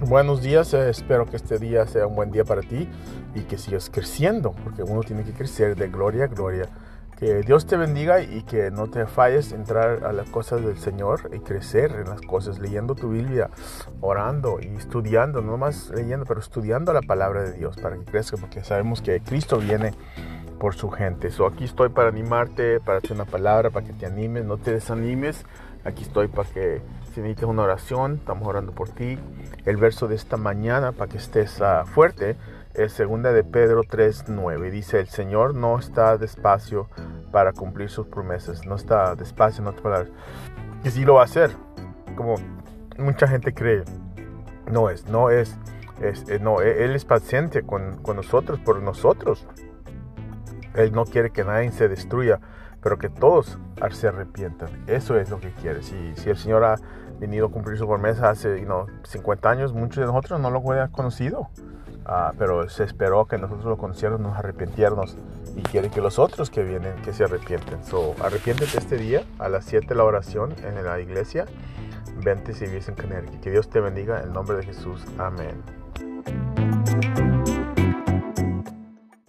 Buenos días, eh, espero que este día sea un buen día para ti y que sigas creciendo, porque uno tiene que crecer de gloria a gloria. Que Dios te bendiga y que no te falles entrar a las cosas del Señor y crecer en las cosas, leyendo tu Biblia, orando y estudiando, no más leyendo, pero estudiando la palabra de Dios para que crezca, porque sabemos que Cristo viene por su gente. So, aquí estoy para animarte, para hacer una palabra, para que te animes, no te desanimes. Aquí estoy para que si necesitas una oración, estamos orando por ti. El verso de esta mañana, para que estés uh, fuerte, es segunda de Pedro 3.9. Dice, el Señor no está despacio para cumplir sus promesas. No está despacio, no te Y sí lo va a hacer, como mucha gente cree. No es, no es, es, es no, Él es paciente con, con nosotros, por nosotros. Él no quiere que nadie se destruya, pero que todos se arrepientan. Eso es lo que quiere. Si, si el Señor ha venido a cumplir su promesa hace 50 años, muchos de nosotros no lo habían conocido. Uh, pero se esperó que nosotros lo conociéramos, nos arrepintiéramos y quiere que los otros que vienen que se arrepienten. So, arrepiéntete este día a las 7 la oración en la iglesia. Vente si vives en Connecticut. Que Dios te bendiga en el nombre de Jesús. Amén.